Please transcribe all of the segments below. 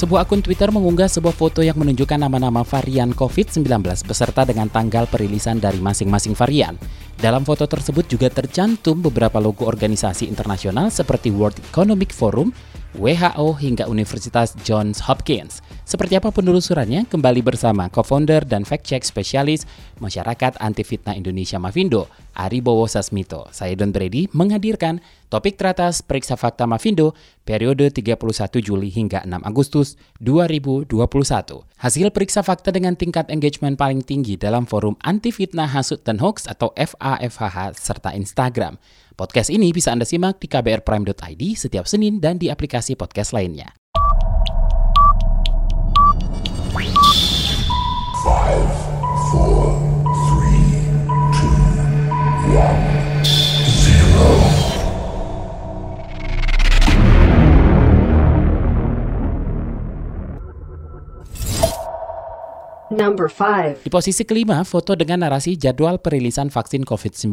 Sebuah akun Twitter mengunggah sebuah foto yang menunjukkan nama-nama varian COVID-19 beserta dengan tanggal perilisan dari masing-masing varian. Dalam foto tersebut juga tercantum beberapa logo organisasi internasional seperti World Economic Forum, WHO hingga Universitas Johns Hopkins. Seperti apa penelusurannya? Kembali bersama co-founder dan fact-check spesialis Masyarakat Anti Fitnah Indonesia Mavindo, Ari Bowo Sasmito. Saya Don Brady menghadirkan topik teratas Periksa Fakta Mavindo periode 31 Juli hingga 6 Agustus 2021. Hasil periksa fakta dengan tingkat engagement paling tinggi dalam forum anti fitnah hasut dan hoax atau FAFHH serta Instagram. Podcast ini bisa Anda simak di kbrprime.id setiap Senin dan di aplikasi podcast lainnya. Number 5. Di posisi kelima, foto dengan narasi jadwal perilisan vaksin COVID-19.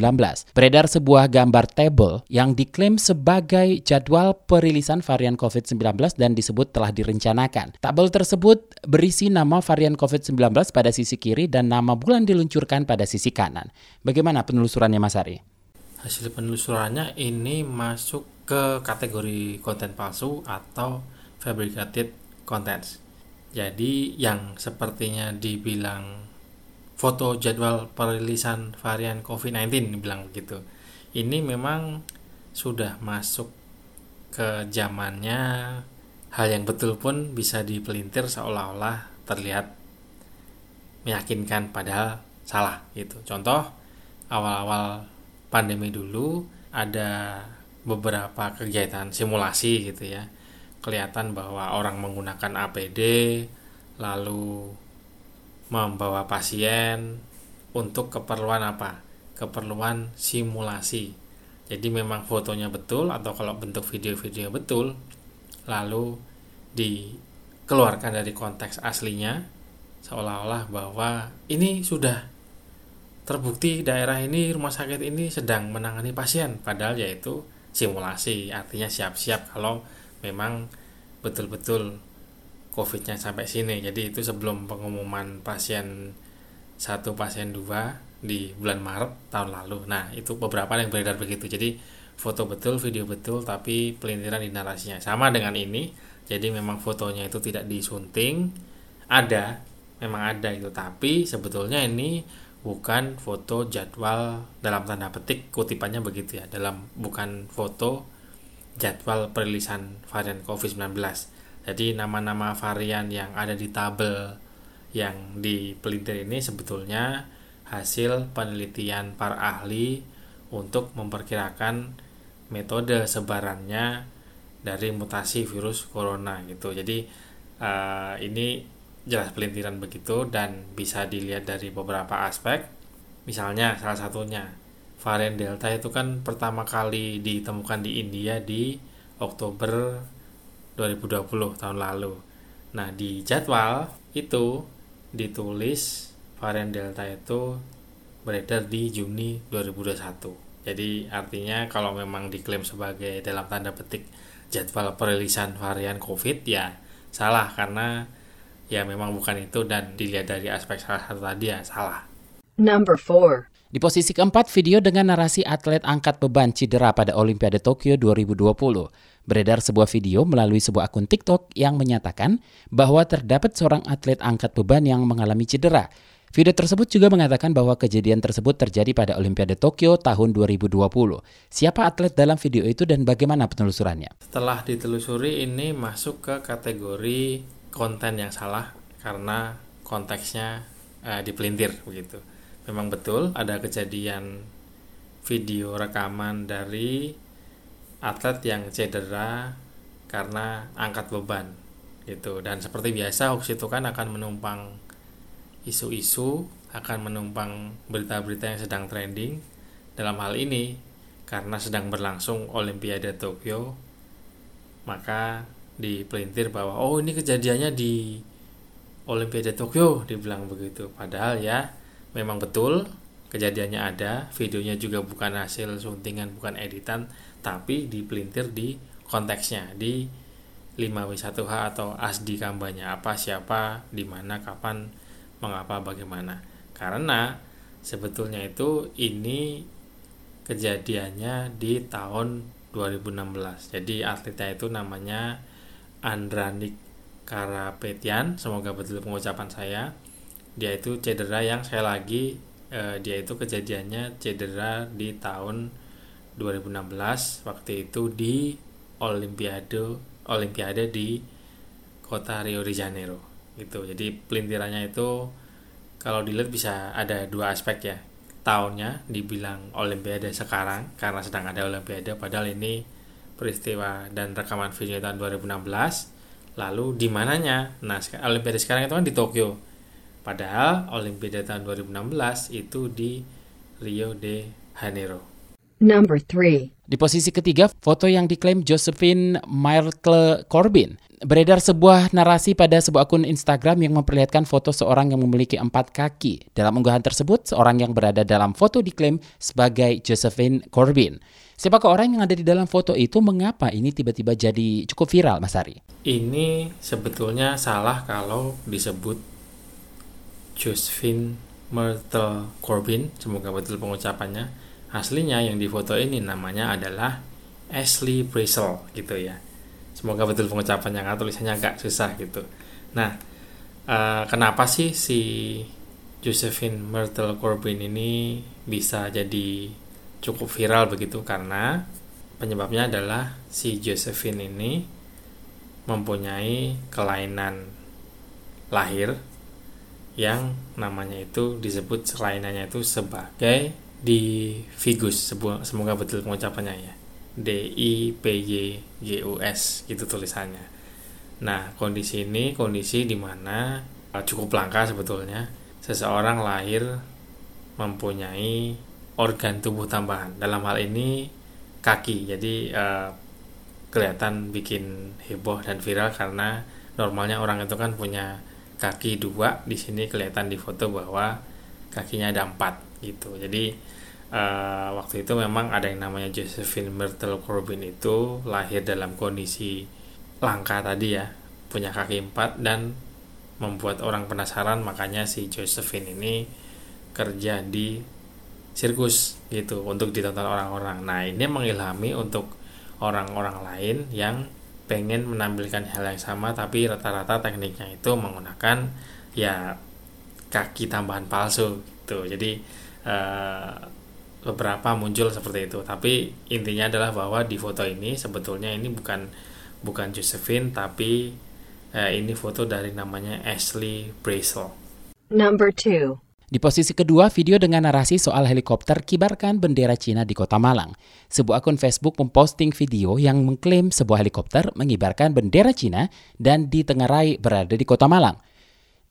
Beredar sebuah gambar table yang diklaim sebagai jadwal perilisan varian COVID-19 dan disebut telah direncanakan. Tabel tersebut berisi nama varian COVID-19 pada sisi kiri dan nama bulan diluncurkan pada sisi kanan. Bagaimana penelusurannya Mas Ari? Hasil penelusurannya ini masuk ke kategori konten palsu atau fabricated contents. Jadi yang sepertinya dibilang foto jadwal perilisan varian COVID-19 dibilang begitu. Ini memang sudah masuk ke zamannya hal yang betul pun bisa dipelintir seolah-olah terlihat meyakinkan padahal salah gitu. Contoh awal-awal pandemi dulu ada beberapa kegiatan simulasi gitu ya kelihatan bahwa orang menggunakan APD lalu membawa pasien untuk keperluan apa? Keperluan simulasi. Jadi memang fotonya betul atau kalau bentuk video-video betul lalu dikeluarkan dari konteks aslinya seolah-olah bahwa ini sudah terbukti daerah ini rumah sakit ini sedang menangani pasien padahal yaitu simulasi artinya siap-siap kalau memang betul-betul COVID-nya sampai sini. Jadi itu sebelum pengumuman pasien satu pasien dua di bulan Maret tahun lalu. Nah itu beberapa yang beredar begitu. Jadi foto betul, video betul, tapi pelintiran di narasinya sama dengan ini. Jadi memang fotonya itu tidak disunting, ada, memang ada itu. Tapi sebetulnya ini bukan foto jadwal dalam tanda petik kutipannya begitu ya. Dalam bukan foto jadwal perilisan varian COVID-19. Jadi nama-nama varian yang ada di tabel yang dipelintir ini sebetulnya hasil penelitian para ahli untuk memperkirakan metode sebarannya dari mutasi virus corona gitu. Jadi uh, ini jelas pelintiran begitu dan bisa dilihat dari beberapa aspek. Misalnya salah satunya varian Delta itu kan pertama kali ditemukan di India di Oktober 2020 tahun lalu. Nah, di jadwal itu ditulis varian Delta itu beredar di Juni 2021. Jadi artinya kalau memang diklaim sebagai dalam tanda petik jadwal perilisan varian COVID ya salah karena ya memang bukan itu dan dilihat dari aspek salah satu tadi ya salah. Number 4. Di posisi keempat, video dengan narasi atlet angkat beban cedera pada Olimpiade Tokyo 2020. Beredar sebuah video melalui sebuah akun TikTok yang menyatakan bahwa terdapat seorang atlet angkat beban yang mengalami cedera. Video tersebut juga mengatakan bahwa kejadian tersebut terjadi pada Olimpiade Tokyo tahun 2020. Siapa atlet dalam video itu dan bagaimana penelusurannya? Setelah ditelusuri ini masuk ke kategori konten yang salah karena konteksnya eh, dipelintir begitu memang betul ada kejadian video rekaman dari atlet yang cedera karena angkat beban gitu. Dan seperti biasa hoax itu kan akan menumpang isu-isu akan menumpang berita-berita yang sedang trending dalam hal ini. Karena sedang berlangsung Olimpiade Tokyo maka dipelintir bahwa oh ini kejadiannya di Olimpiade Tokyo dibilang begitu. Padahal ya memang betul kejadiannya ada videonya juga bukan hasil suntingan bukan editan tapi dipelintir di konteksnya di 5W1H atau ASDI kampanye. Apa siapa di mana kapan mengapa bagaimana. Karena sebetulnya itu ini kejadiannya di tahun 2016 jadi atletnya itu namanya Andranik Karapetian. Semoga betul pengucapan saya dia itu cedera yang saya lagi eh, dia itu kejadiannya cedera di tahun 2016 waktu itu di Olimpiade Olimpiade di kota Rio de Janeiro gitu. Jadi pelintirannya itu kalau dilihat bisa ada dua aspek ya. Tahunnya dibilang Olimpiade sekarang karena sedang ada Olimpiade padahal ini peristiwa dan rekaman video tahun 2016 lalu di mananya? Nah Olimpiade sekarang itu kan di Tokyo padahal Olimpiade tahun 2016 itu di Rio de Janeiro Number 3. Di posisi ketiga, foto yang diklaim Josephine Myrtle Corbin. Beredar sebuah narasi pada sebuah akun Instagram yang memperlihatkan foto seorang yang memiliki empat kaki. Dalam unggahan tersebut, seorang yang berada dalam foto diklaim sebagai Josephine Corbin. Siapakah orang yang ada di dalam foto itu? Mengapa ini tiba-tiba jadi cukup viral, Mas Ari? Ini sebetulnya salah kalau disebut Josephine Myrtle Corbin. Semoga betul pengucapannya. Aslinya yang di foto ini namanya adalah Ashley Brazel gitu ya. Semoga betul pengucapannya. Karena tulisannya agak susah gitu. Nah uh, kenapa sih si Josephine Myrtle Corbin ini bisa jadi cukup viral begitu? Karena penyebabnya adalah si Josephine ini mempunyai kelainan lahir yang namanya itu disebut kelainannya itu sebagai di figus semoga betul pengucapannya ya D I P Y G U S gitu tulisannya. Nah, kondisi ini kondisi di mana uh, cukup langka sebetulnya seseorang lahir mempunyai organ tubuh tambahan. Dalam hal ini kaki. Jadi uh, kelihatan bikin heboh dan viral karena normalnya orang itu kan punya kaki dua. Di sini kelihatan di foto bahwa kakinya ada empat gitu. Jadi uh, waktu itu memang ada yang namanya Josephine Myrtle Corbin itu lahir dalam kondisi langka tadi ya punya kaki empat dan membuat orang penasaran makanya si Josephine ini kerja di sirkus gitu untuk ditonton orang-orang nah ini mengilhami untuk orang-orang lain yang pengen menampilkan hal yang sama tapi rata-rata tekniknya itu menggunakan ya kaki tambahan palsu gitu. Jadi uh, beberapa muncul seperti itu. Tapi intinya adalah bahwa di foto ini sebetulnya ini bukan bukan Josephine tapi eh, ini foto dari namanya Ashley Brazel. Number 2 di posisi kedua, video dengan narasi soal helikopter kibarkan bendera Cina di kota Malang. Sebuah akun Facebook memposting video yang mengklaim sebuah helikopter mengibarkan bendera Cina dan ditengarai berada di kota Malang.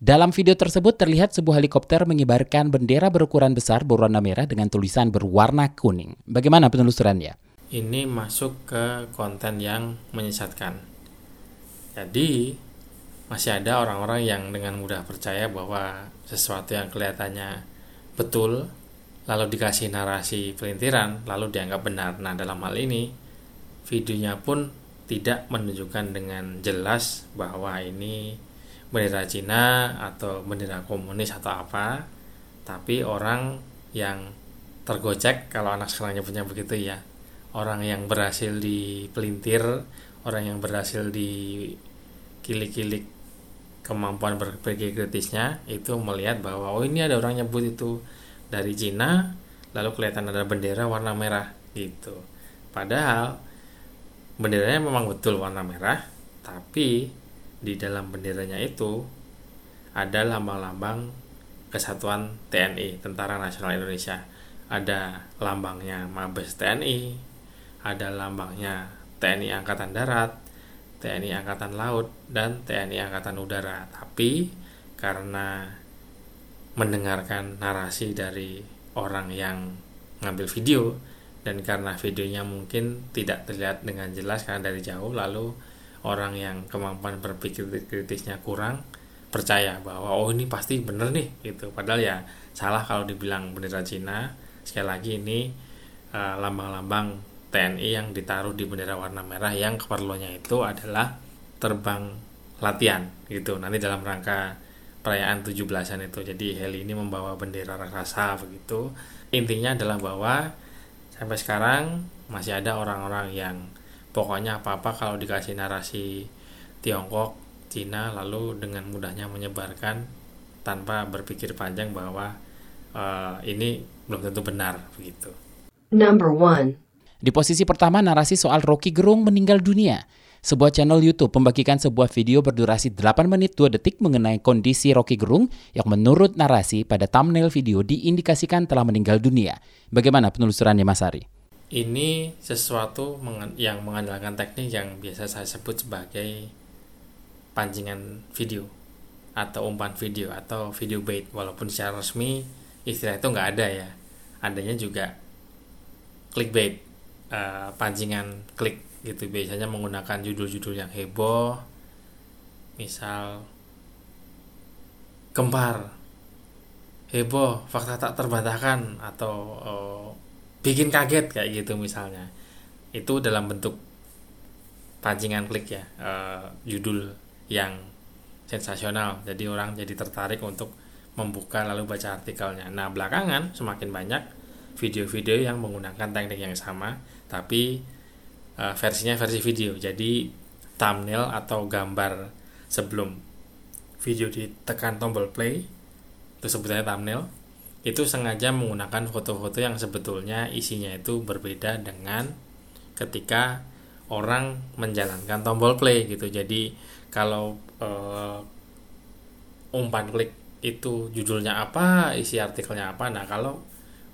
Dalam video tersebut terlihat sebuah helikopter mengibarkan bendera berukuran besar berwarna merah dengan tulisan berwarna kuning. Bagaimana penelusurannya? Ini masuk ke konten yang menyesatkan. Jadi, masih ada orang-orang yang dengan mudah percaya bahwa sesuatu yang kelihatannya betul, lalu dikasih narasi pelintiran, lalu dianggap benar. Nah, dalam hal ini, videonya pun tidak menunjukkan dengan jelas bahwa ini bendera Cina atau bendera komunis atau apa tapi orang yang tergocek kalau anak sekarang punya begitu ya orang yang berhasil dipelintir orang yang berhasil di kilik-kilik kemampuan berpikir kritisnya itu melihat bahwa oh ini ada orang nyebut itu dari Cina lalu kelihatan ada bendera warna merah gitu. Padahal benderanya memang betul warna merah tapi di dalam benderanya itu ada lambang-lambang kesatuan TNI Tentara Nasional Indonesia. Ada lambangnya Mabes TNI ada lambangnya TNI Angkatan Darat TNI Angkatan Laut dan TNI Angkatan Udara. Tapi karena mendengarkan narasi dari orang yang ngambil video dan karena videonya mungkin tidak terlihat dengan jelas karena dari jauh lalu orang yang kemampuan berpikir kritisnya kurang percaya bahwa oh ini pasti bener nih gitu. Padahal ya salah kalau dibilang bendera Cina. Sekali lagi ini uh, lambang-lambang TNI yang ditaruh di bendera warna merah yang keperluannya itu adalah terbang latihan gitu nanti dalam rangka perayaan 17-an itu jadi heli ini membawa bendera raksasa begitu intinya adalah bahwa sampai sekarang masih ada orang-orang yang pokoknya apa-apa kalau dikasih narasi Tiongkok, Cina lalu dengan mudahnya menyebarkan tanpa berpikir panjang bahwa uh, ini belum tentu benar begitu. Number one. Di posisi pertama narasi soal Rocky Gerung meninggal dunia. Sebuah channel YouTube membagikan sebuah video berdurasi 8 menit 2 detik mengenai kondisi Rocky Gerung yang menurut narasi pada thumbnail video diindikasikan telah meninggal dunia. Bagaimana penelusurannya Mas Ari? ini sesuatu yang mengandalkan teknik yang biasa saya sebut sebagai pancingan video atau umpan video atau video bait walaupun secara resmi istilah itu nggak ada ya adanya juga clickbait uh, pancingan klik gitu. Biasanya menggunakan judul-judul yang heboh misal gempar heboh fakta tak terbantahkan atau uh, bikin kaget kayak gitu misalnya. Itu dalam bentuk pancingan klik ya uh, judul yang sensasional. Jadi orang jadi tertarik untuk membuka lalu baca artikelnya. Nah belakangan semakin banyak video-video yang menggunakan teknik yang sama tapi uh, versinya versi video. Jadi thumbnail atau gambar sebelum video ditekan tombol play itu sebetulnya thumbnail itu sengaja menggunakan foto-foto yang sebetulnya isinya itu berbeda dengan ketika orang menjalankan tombol play gitu. Jadi kalau uh, umpan klik itu judulnya apa isi artikelnya apa nah kalau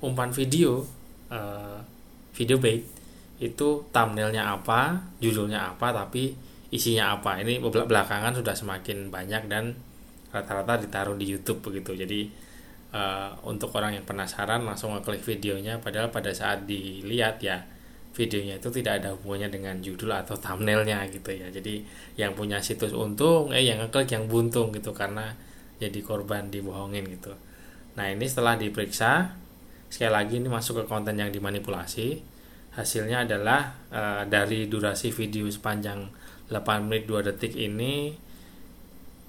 umpan video uh, video bait itu thumbnailnya apa judulnya apa tapi isinya apa. Ini belakangan sudah semakin banyak dan rata-rata ditaruh di YouTube begitu. Jadi uh, untuk orang yang penasaran langsung ngeklik videonya. Padahal pada saat dilihat ya videonya itu tidak ada hubungannya dengan judul atau thumbnailnya gitu ya. Jadi yang punya situs untung eh yang ngeklik yang buntung gitu karena jadi korban dibohongin gitu. Nah ini setelah diperiksa sekali lagi ini masuk ke konten yang dimanipulasi. Hasilnya adalah uh, dari durasi video sepanjang 8 menit 2 detik ini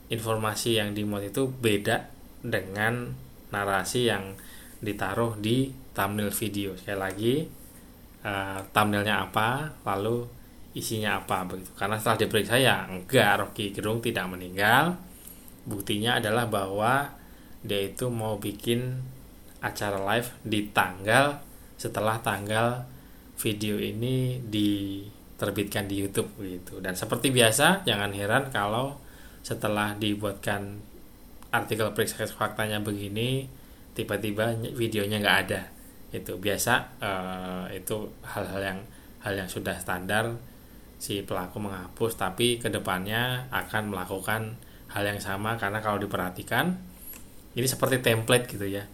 informasi yang dimuat itu beda dengan narasi yang ditaruh di thumbnail video. Sekali lagi uh, thumbnailnya apa lalu isinya apa begitu. Karena setelah diperiksa ya enggak Rocky Gerung tidak meninggal. Buktinya adalah bahwa dia itu mau bikin acara live di tanggal setelah tanggal video ini diterbitkan di YouTube gitu. Dan seperti biasa jangan heran kalau setelah dibuatkan artikel periksa faktanya begini tiba-tiba videonya nggak ada itu biasa uh, itu hal-hal yang hal yang sudah standar si pelaku menghapus tapi ke depannya akan melakukan hal yang sama karena kalau diperhatikan ini seperti template gitu ya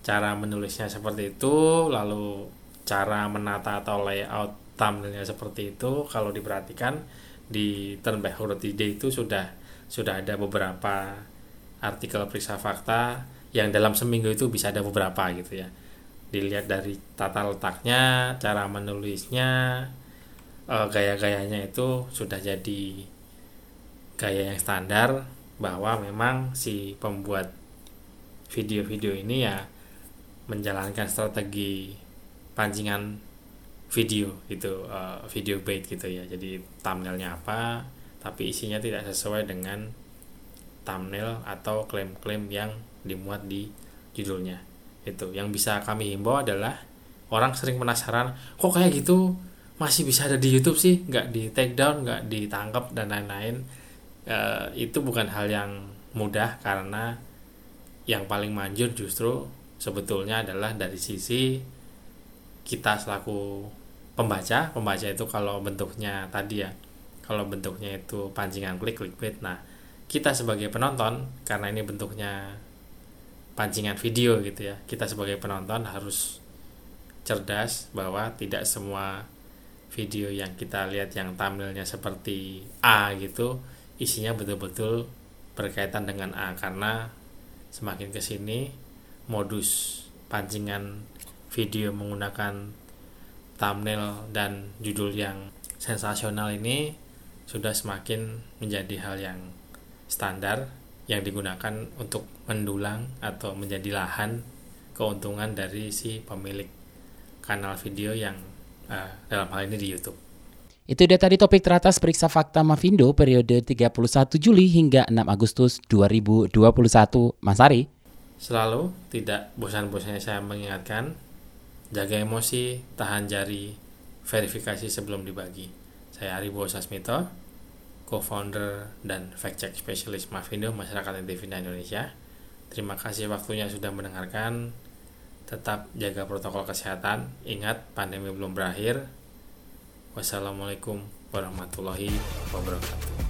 cara menulisnya seperti itu lalu cara menata atau layout thumbnailnya seperti itu kalau diperhatikan di turn by itu sudah sudah ada beberapa artikel periksa fakta yang dalam seminggu itu bisa ada beberapa gitu ya. Dilihat dari tata letaknya cara menulisnya uh, gaya-gayanya itu sudah jadi gaya yang standar bahwa memang si pembuat video-video ini ya menjalankan strategi pancingan video gitu uh, video bait gitu ya. Jadi thumbnailnya apa tapi isinya tidak sesuai dengan thumbnail atau klaim-klaim yang dimuat di judulnya. Itu yang bisa kami himbau adalah orang sering penasaran kok kayak gitu? Masih bisa ada di YouTube sih? Nggak di take down nggak ditangkap dan lain-lain. E, itu bukan hal yang mudah karena yang paling manjur justru sebetulnya adalah dari sisi kita selaku pembaca. Pembaca itu kalau bentuknya tadi ya kalau bentuknya itu pancingan klik clickbait. Nah kita sebagai penonton karena ini bentuknya pancingan video gitu ya kita sebagai penonton harus cerdas bahwa tidak semua video yang kita lihat yang tampilnya seperti A gitu isinya betul-betul berkaitan dengan A. Karena semakin ke sini modus pancingan video menggunakan thumbnail dan judul yang sensasional ini sudah semakin menjadi hal yang standar yang digunakan untuk mendulang atau menjadi lahan keuntungan dari si pemilik kanal video yang uh, dalam hal ini di YouTube. Itu dia tadi topik teratas periksa fakta Mavindo periode 31 Juli hingga 6 Agustus 2021. Mas Ari. Selalu tidak bosan-bosannya saya mengingatkan, jaga emosi, tahan jari, verifikasi sebelum dibagi. Saya Ari Sasmito, co-founder dan fact-check specialist Mavindo Masyarakat TV Indonesia. Terima kasih waktunya sudah mendengarkan. Tetap jaga protokol kesehatan. Ingat, pandemi belum berakhir. Wassalamualaikum warahmatullahi wabarakatuh.